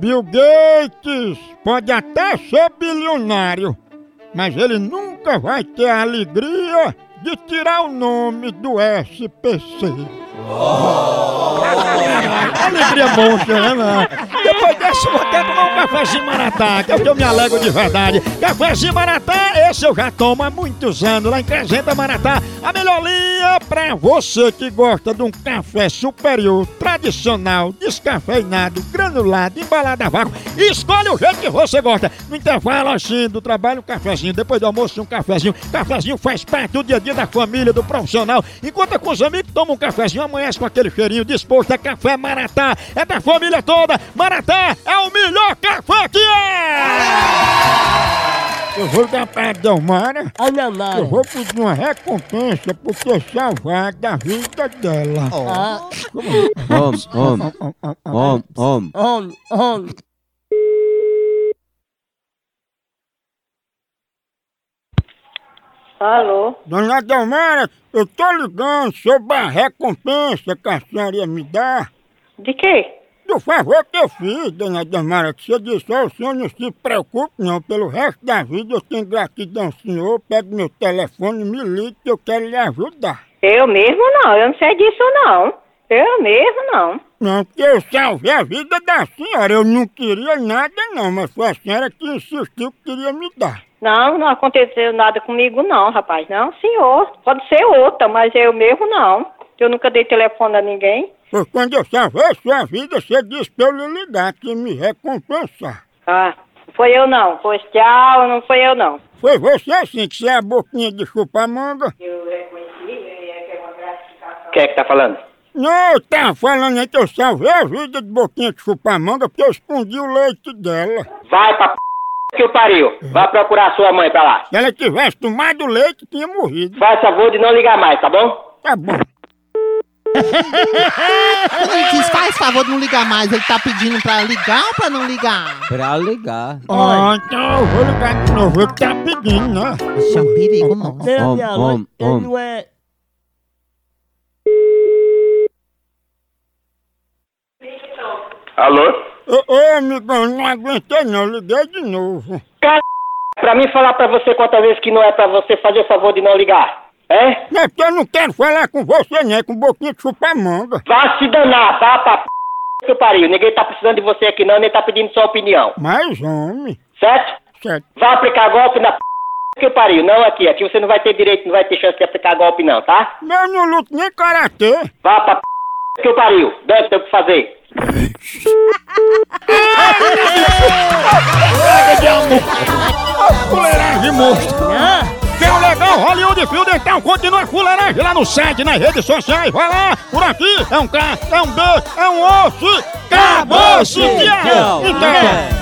Bill Gates pode até ser bilionário, mas ele nunca vai ter a alegria de tirar o nome do SPC. Alegria monstra, né, mano? Depois eu vou até tomar um cafezinho maratá, que é o que eu me alegro de verdade. Cafezinho maratá, esse eu já tomo há muitos anos, lá em Crescenta Maratá. A melhor linha pra você que gosta de um café superior, tradicional, descafeinado, granulado, embalado a vácuo. Escolhe o jeito que você gosta. No intervalo, assim, do trabalho, um cafezinho. Depois do almoço, um cafezinho. Cafezinho faz parte do dia a dia da família, do profissional. Enquanto com os amigos, toma um cafezinho, amanhece com aquele cheirinho disposto. É café Maratá, é da família toda. Maratá é o melhor café que é! Eu vou dar pra Delmara. Olha Eu lá. vou pedir uma recompensa por ter salvado a vida dela. Ah, Om, om, om, om. on, on. Alô? Dona Delmara, eu tô ligando sobre a recompensa que a senhora ia me dar. De quê? Do favor que eu fiz, dona Delmara, que você disse, ó, o senhor não se preocupe não, pelo resto da vida eu tenho gratidão ao senhor, pega meu telefone, me ligue que eu quero lhe ajudar. Eu mesmo não, eu não sei disso não. Eu mesmo não. Não, porque eu salvei a vida da senhora, eu não queria nada não, mas foi a senhora que insistiu que queria me dar. Não, não aconteceu nada comigo não, rapaz. Não, senhor. Pode ser outra, mas eu mesmo não. Eu nunca dei telefone a ninguém. Pois quando eu salvei a sua vida, você disse pra eu lhe ligar, que me recompensar. Ah, não foi eu não. Pois tchau, não foi eu não. Foi você assim, que você é a boquinha de chupar manga? Eu reconheci, é uma gratificação. Quem é que tá falando? Não, eu tava falando aí que eu salvei a vida de boquinha de chupar manga porque eu escondi o leite dela. Vai pra p... que o pariu. Vai procurar sua mãe pra lá. Se ela tivesse tomado leite, tinha morrido. Faz favor de não ligar mais, tá bom? Tá bom. Ele diz, faz favor de não ligar mais. Ele tá pedindo pra ligar ou pra não ligar? Pra ligar. Ah, então eu vou ligar de novo. Ele tá pedindo, né? Isso é um perigo, não. Ele om. não é... Alô? Ô, ô, amigão, não aguentei não, liguei de novo. Cara, pra mim falar pra você quantas vezes que não é pra você fazer favor de não ligar. É? Não é porque eu não quero falar com você, né? Com boquinha de chupar manga. Vá se danar, vá pra p... que o pariu. Ninguém tá precisando de você aqui não, nem tá pedindo sua opinião. Mas, homem, Certo? certo. Vá aplicar golpe na p... que o pariu. Não aqui. Aqui você não vai ter direito, não vai ter chance de aplicar golpe não, tá? Eu não luto nem karatê. Vá pra p... que o pariu. Deve ter o que fazer. legal, Hollywood Field, então continua fuleiragem lá no site, nas redes sociais. Vai lá, por aqui é um K, é um B, é um osso. Acabou-se. Então...